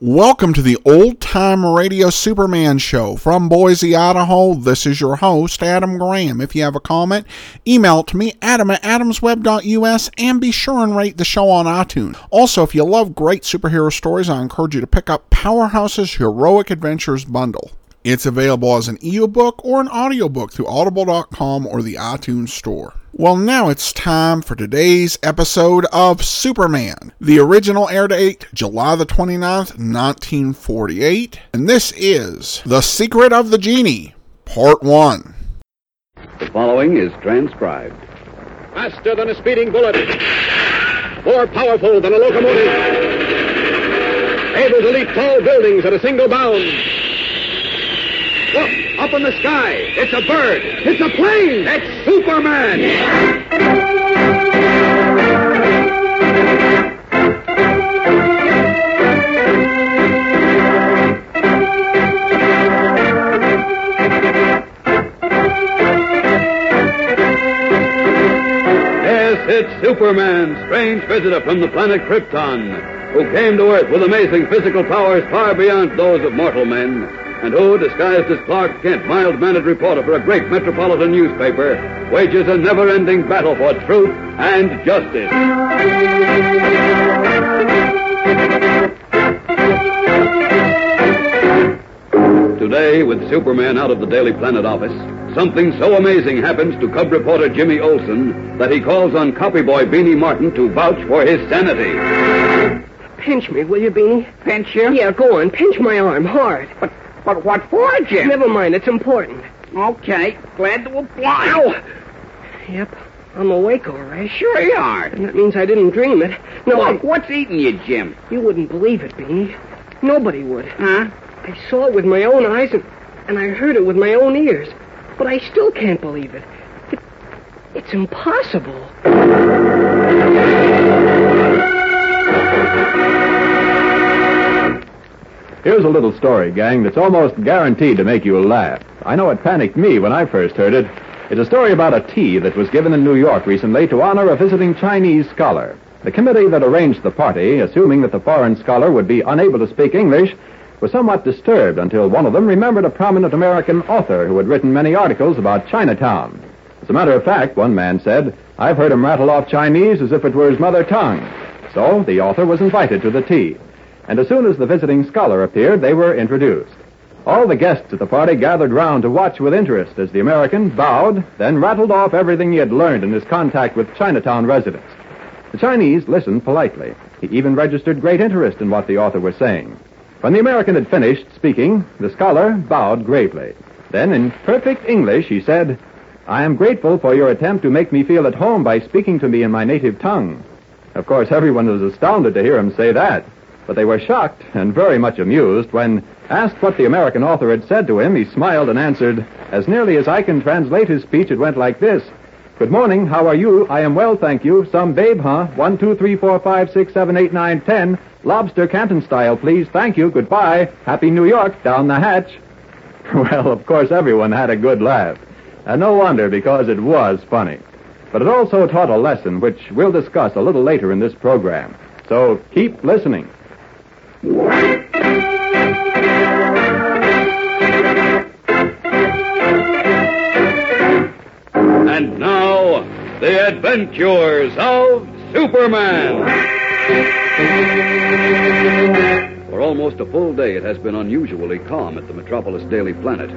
Welcome to the Old Time Radio Superman Show from Boise, Idaho. This is your host, Adam Graham. If you have a comment, email it to me, adam at adamsweb.us, and be sure and rate the show on iTunes. Also, if you love great superhero stories, I encourage you to pick up Powerhouse's Heroic Adventures Bundle. It's available as an ebook or an audiobook through audible.com or the iTunes Store. Well, now it's time for today's episode of Superman. The original air date, July the 29th, 1948. And this is The Secret of the Genie, Part 1. The following is transcribed. Faster than a speeding bullet. More powerful than a locomotive. Able to leap tall buildings at a single bound. Look, up in the sky. It's a bird. It's a plane. It's Superman. Yes, it's Superman, strange visitor from the planet Krypton, who came to Earth with amazing physical powers far beyond those of mortal men, and who, disguised as Clark Kent, mild-mannered reporter for a great metropolitan newspaper, wages a never-ending battle for truth and justice. Today, with Superman out of the Daily Planet office, something so amazing happens to cub reporter Jimmy Olsen that he calls on copyboy Beanie Martin to vouch for his sanity. Pinch me, will you, Beanie? Pinch you? Yeah, go on. Pinch my arm hard. But, but what for, Jim? Never mind, it's important. Okay, glad to oblige. Ow! Yep, I'm awake all right. Sure you are. And that means I didn't dream it. No, Look, I, what's eating you, Jim? you wouldn't believe it, Beanie. Nobody would. Huh? I saw it with my own eyes and, and I heard it with my own ears. But I still can't believe it. it it's impossible. Here's a little story, gang, that's almost guaranteed to make you laugh. I know it panicked me when I first heard it. It's a story about a tea that was given in New York recently to honor a visiting Chinese scholar. The committee that arranged the party, assuming that the foreign scholar would be unable to speak English, was somewhat disturbed until one of them remembered a prominent American author who had written many articles about Chinatown. As a matter of fact, one man said, I've heard him rattle off Chinese as if it were his mother tongue. So the author was invited to the tea. And as soon as the visiting scholar appeared, they were introduced. All the guests at the party gathered round to watch with interest as the American bowed, then rattled off everything he had learned in his contact with Chinatown residents. The Chinese listened politely. He even registered great interest in what the author was saying. When the American had finished speaking, the scholar bowed gravely. Then, in perfect English, he said, I am grateful for your attempt to make me feel at home by speaking to me in my native tongue. Of course, everyone was astounded to hear him say that, but they were shocked and very much amused when, asked what the American author had said to him, he smiled and answered, As nearly as I can translate his speech, it went like this. Good morning. How are you? I am well, thank you. Some babe, huh? One, two, three, four, five, six, seven, eight, nine, ten. Lobster Canton style, please. Thank you. Goodbye. Happy New York. Down the hatch. Well, of course, everyone had a good laugh. And no wonder, because it was funny. But it also taught a lesson which we'll discuss a little later in this program. So keep listening. And now, the adventures of Superman. For almost a full day, it has been unusually calm at the Metropolis Daily Planet.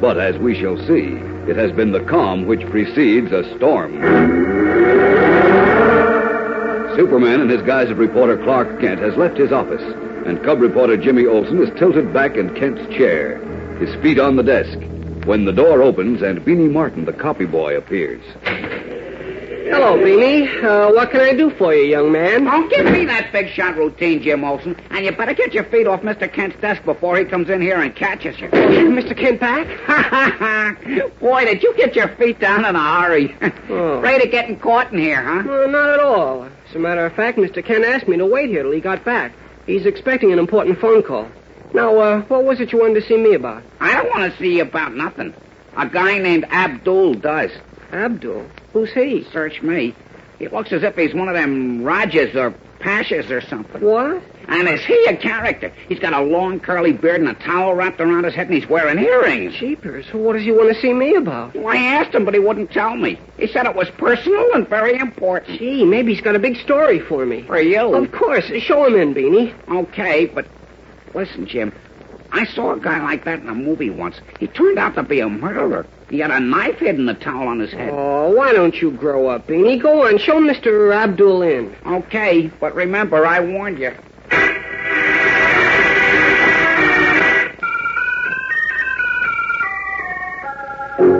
But as we shall see, it has been the calm which precedes a storm. Superman, in his guise of reporter Clark Kent, has left his office, and cub reporter Jimmy Olsen is tilted back in Kent's chair, his feet on the desk, when the door opens and Beanie Martin, the copy boy, appears. Hello, Beanie. Uh, what can I do for you, young man? Don't give me that big shot routine, Jim Olsen. And you better get your feet off Mr. Kent's desk before he comes in here and catches you. Mr. Kent back? Ha ha ha! Boy, did you get your feet down in a hurry. Oh. Afraid of getting caught in here, huh? Uh, not at all. As a matter of fact, Mr. Kent asked me to wait here till he got back. He's expecting an important phone call. Now, uh, what was it you wanted to see me about? I don't want to see you about nothing. A guy named Abdul does. Abdul? Who's he? Search me. He looks as if he's one of them Rajahs or Pashas or something. What? And is he a character? He's got a long curly beard and a towel wrapped around his head, and he's wearing earrings. Jeepers. What does he want to see me about? Well, I asked him, but he wouldn't tell me. He said it was personal and very important. Gee, maybe he's got a big story for me. For you. Of course. Show him in, Beanie. Okay, but listen, Jim. I saw a guy like that in a movie once. He turned out to be a murderer. He had a knife hidden in the towel on his head. Oh, why don't you grow up, Beanie? Go on, show Mr. Abdul in. Okay, but remember, I warned you.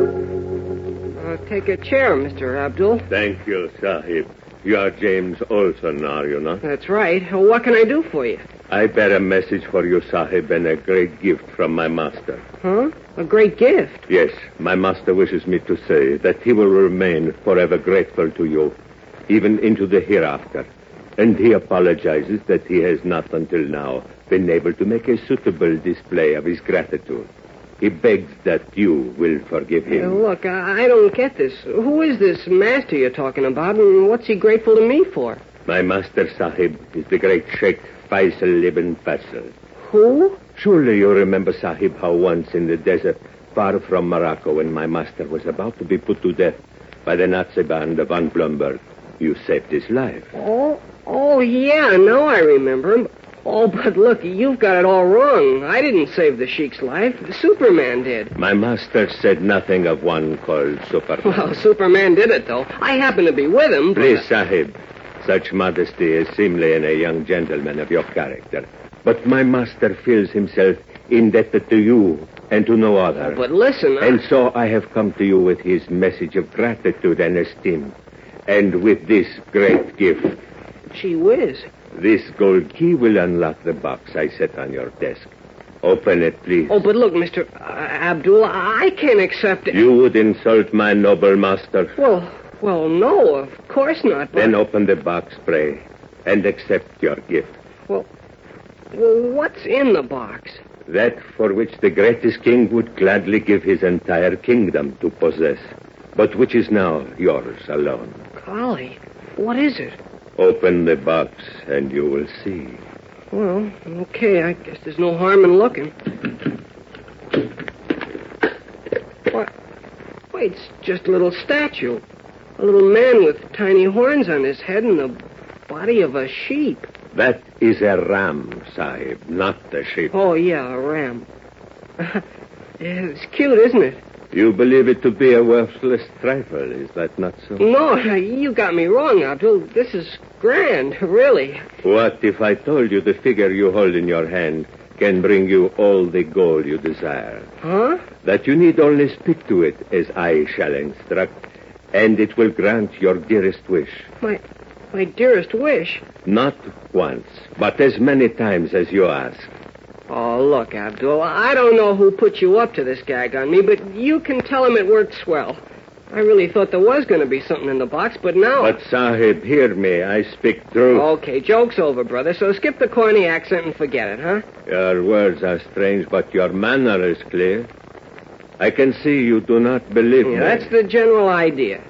Uh, take a chair, Mr. Abdul. Thank you, Sahib. You are James Olsen, are you not? That's right. Uh, What can I do for you? I bear a message for you, Sahib, and a great gift from my master. Huh? A great gift. Yes, my master wishes me to say that he will remain forever grateful to you, even into the hereafter. And he apologizes that he has not until now been able to make a suitable display of his gratitude. He begs that you will forgive Uh, him. look, I I don't get this. Who is this master you're talking about, and what's he grateful to me for? My master, Sahib, is the great Sheikh Faisal ibn Faisal. Who? Surely you remember, Sahib, how once in the desert, far from Morocco, when my master was about to be put to death by the Nazi band of Von Blumberg, you saved his life. Oh, oh, yeah, now I remember him. Oh, but look, you've got it all wrong. I didn't save the Sheik's life. Superman did. My master said nothing of one called Superman. Well, Superman did it, though. I happened to be with him. but- Please, Sahib, such modesty is seemly in a young gentleman of your character. But my master feels himself indebted to you and to no other. But listen, I... And so I have come to you with his message of gratitude and esteem. And with this great gift. Gee whiz. This gold key will unlock the box I set on your desk. Open it, please. Oh, but look, Mr. Uh, Abdul, I can't accept it. You would insult my noble master. Well, well, no, of course not. But... Then open the box, pray, and accept your gift. Well, well, what's in the box? That for which the greatest king would gladly give his entire kingdom to possess, but which is now yours alone. Golly, what is it? Open the box, and you will see. Well, okay, I guess there's no harm in looking. What? Wait, it's just a little statue. A little man with tiny horns on his head and the body of a sheep. That is a ram, Sahib, not a sheep. Oh, yeah, a ram. it's cute, isn't it? You believe it to be a worthless trifle, is that not so? No, you got me wrong, Abdul. This is grand, really. What if I told you the figure you hold in your hand can bring you all the gold you desire? Huh? That you need only speak to it as I shall instruct, and it will grant your dearest wish. My, my dearest wish. Not once, but as many times as you ask. Oh, look, Abdul, I don't know who put you up to this gag on me, but you can tell him it worked swell. I really thought there was going to be something in the box, but now... But, Sahib, hear me. I speak truth. Okay, joke's over, brother, so skip the corny accent and forget it, huh? Your words are strange, but your manner is clear. I can see you do not believe Yeah, me. that's the general idea.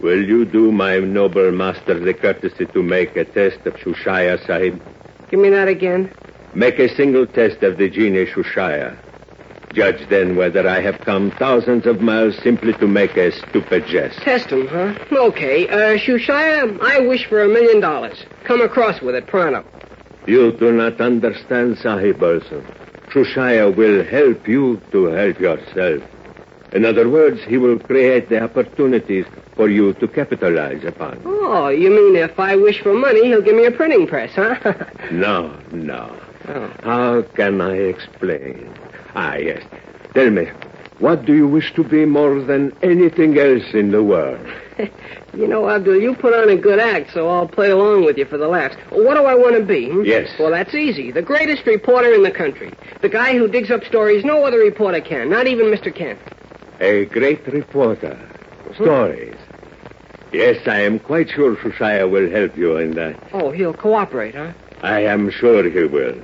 Will you do my noble master the courtesy to make a test of Shushaya, Sahib? Give me that again. Make a single test of the genie Shushaya. Judge then whether I have come thousands of miles simply to make a stupid jest. Test him, huh? Okay, uh, Shushaya, I wish for a million dollars. Come across with it pronto. You do not understand, Sahib Olsen. Shushaya will help you to help yourself. In other words, he will create the opportunities for you to capitalize upon. Oh, you mean if I wish for money, he'll give me a printing press, huh? No, no. Oh. How can I explain? Ah, yes. Tell me, what do you wish to be more than anything else in the world? you know, Abdul, you put on a good act, so I'll play along with you for the laughs. What do I want to be? hmm? Yes. Well, that's easy. The greatest reporter in the country. The guy who digs up stories no other reporter can, not even Mr. Kent. A great reporter. Stories. Yes, I am quite sure Shushaya will help you in that. Oh, he'll cooperate, huh? I am sure he will.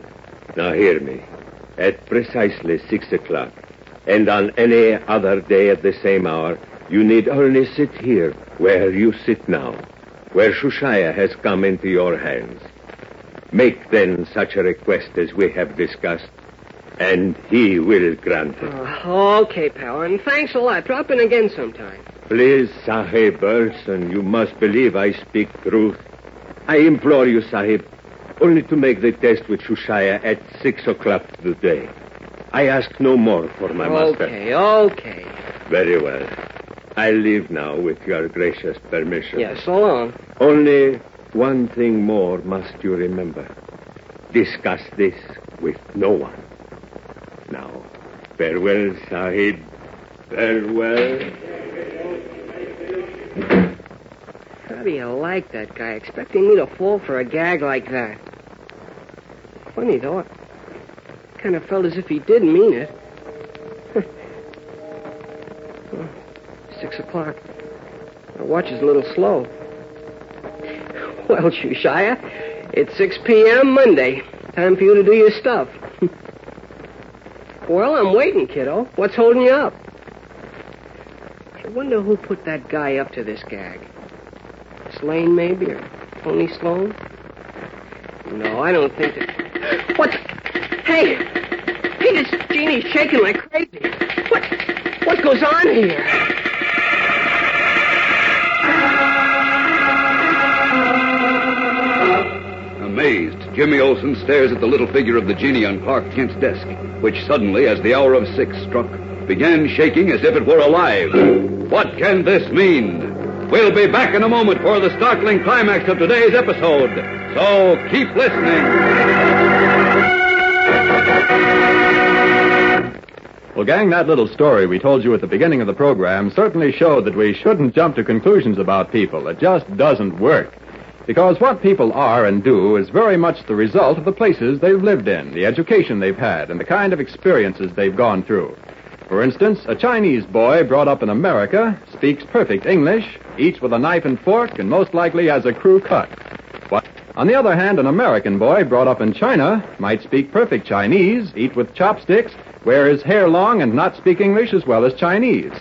Now hear me. At precisely six o'clock, and on any other day at the same hour, you need only sit here where you sit now, where Shushaya has come into your hands. Make then such a request as we have discussed, and he will grant it. Oh, okay, pal, and thanks a lot. Drop in again sometime. Please, Sahib Burson, you must believe I speak truth. I implore you, Sahib, only to make the test with Shushaya at six o'clock today. I ask no more for my master. Okay, okay. Very well. I leave now with your gracious permission. Yeah, so long. Only one thing more must you remember. Discuss this with no one. Now, farewell, Sahib. Farewell. How do you like that guy, expecting me to fall for a gag like that? Funny, though. Kind of felt as if he did mean it. Six o'clock. My watch is a little slow. Well, Shushaya, it's 6 p.m. Monday. Time for you to do your stuff. well, I'm waiting, kiddo. What's holding you up? I wonder who put that guy up to this gag. Slane, maybe, or Tony Sloan? No, I don't think that. What? Hey! Hey, this genie's shaking like crazy. What? What goes on here? Amazed, Jimmy Olsen stares at the little figure of the genie on Clark Kent's desk, which suddenly, as the hour of six struck, began shaking as if it were alive. What can this mean? We'll be back in a moment for the startling climax of today's episode. So keep listening. Well, gang, that little story we told you at the beginning of the program certainly showed that we shouldn't jump to conclusions about people. It just doesn't work. Because what people are and do is very much the result of the places they've lived in, the education they've had, and the kind of experiences they've gone through. For instance, a Chinese boy brought up in America speaks perfect English, eats with a knife and fork, and most likely has a crew cut. On the other hand, an American boy brought up in China might speak perfect Chinese, eat with chopsticks, wear his hair long, and not speak English as well as Chinese.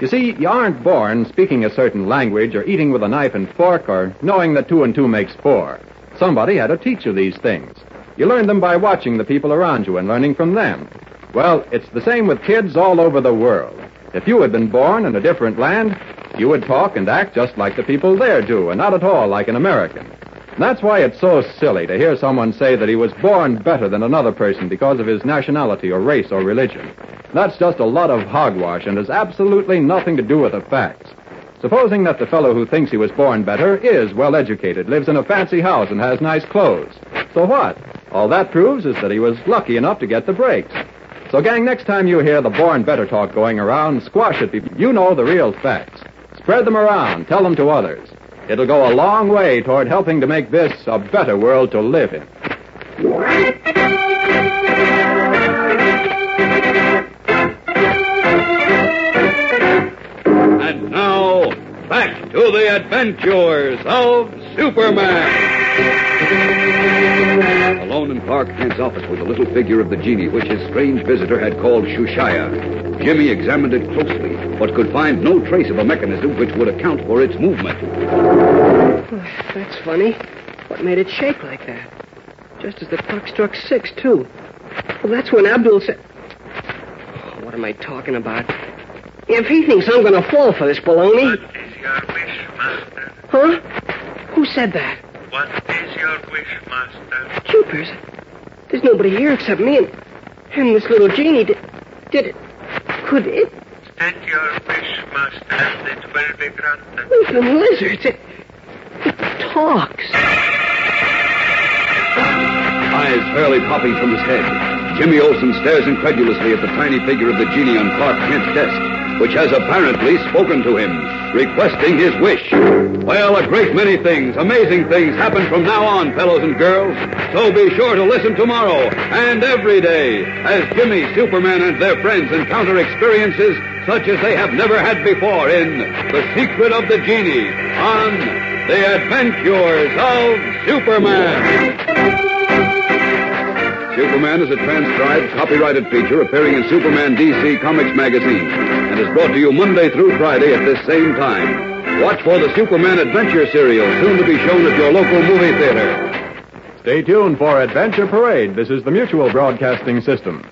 You see, you aren't born speaking a certain language or eating with a knife and fork or knowing that two and two makes four. Somebody had to teach you these things. You learn them by watching the people around you and learning from them. Well, it's the same with kids all over the world. If you had been born in a different land, you would talk and act just like the people there do, and not at all like an American. That's why it's so silly to hear someone say that he was born better than another person because of his nationality or race or religion. That's just a lot of hogwash and has absolutely nothing to do with the facts. Supposing that the fellow who thinks he was born better is well educated, lives in a fancy house, and has nice clothes. So what? All that proves is that he was lucky enough to get the breaks. So, gang, next time you hear the born better talk going around, squash it. You know the real facts. Spread them around. Tell them to others. It'll go a long way toward helping to make this a better world to live in. And now, back to the adventures of Superman. Alone in Clark Kent's office was the little figure of the genie which his strange visitor had called Shushaya. Jimmy examined it closely, but could find no trace of a mechanism which would account for its movement. That's funny. What made it shake like that? Just as the clock struck six, too. Well, that's when Abdul said. Oh, what am I talking about? If he thinks I'm going to fall for this baloney. What is your wish, Master? Huh? Who said that? What is your wish, Master? Jeepers. There's nobody here except me and, and this little genie. Did, did it. Could it? State your wish, Master, and it will be granted. Even lizards. It, it talks. Eyes fairly popping from his head, Jimmy Olsen stares incredulously at the tiny figure of the genie on Clark Kent's desk, which has apparently spoken to him, requesting his wish. Well, a great many things, amazing things, happen from now on, fellows and girls. So be sure to listen tomorrow and every day as Jimmy, Superman, and their friends encounter experiences such as they have never had before in The Secret of the Genie on The Adventures of Superman. Superman is a transcribed, copyrighted feature appearing in Superman DC Comics magazine and is brought to you Monday through Friday at this same time. Watch for the Superman Adventure serial, soon to be shown at your local movie theater. Stay tuned for Adventure Parade. This is the Mutual Broadcasting System.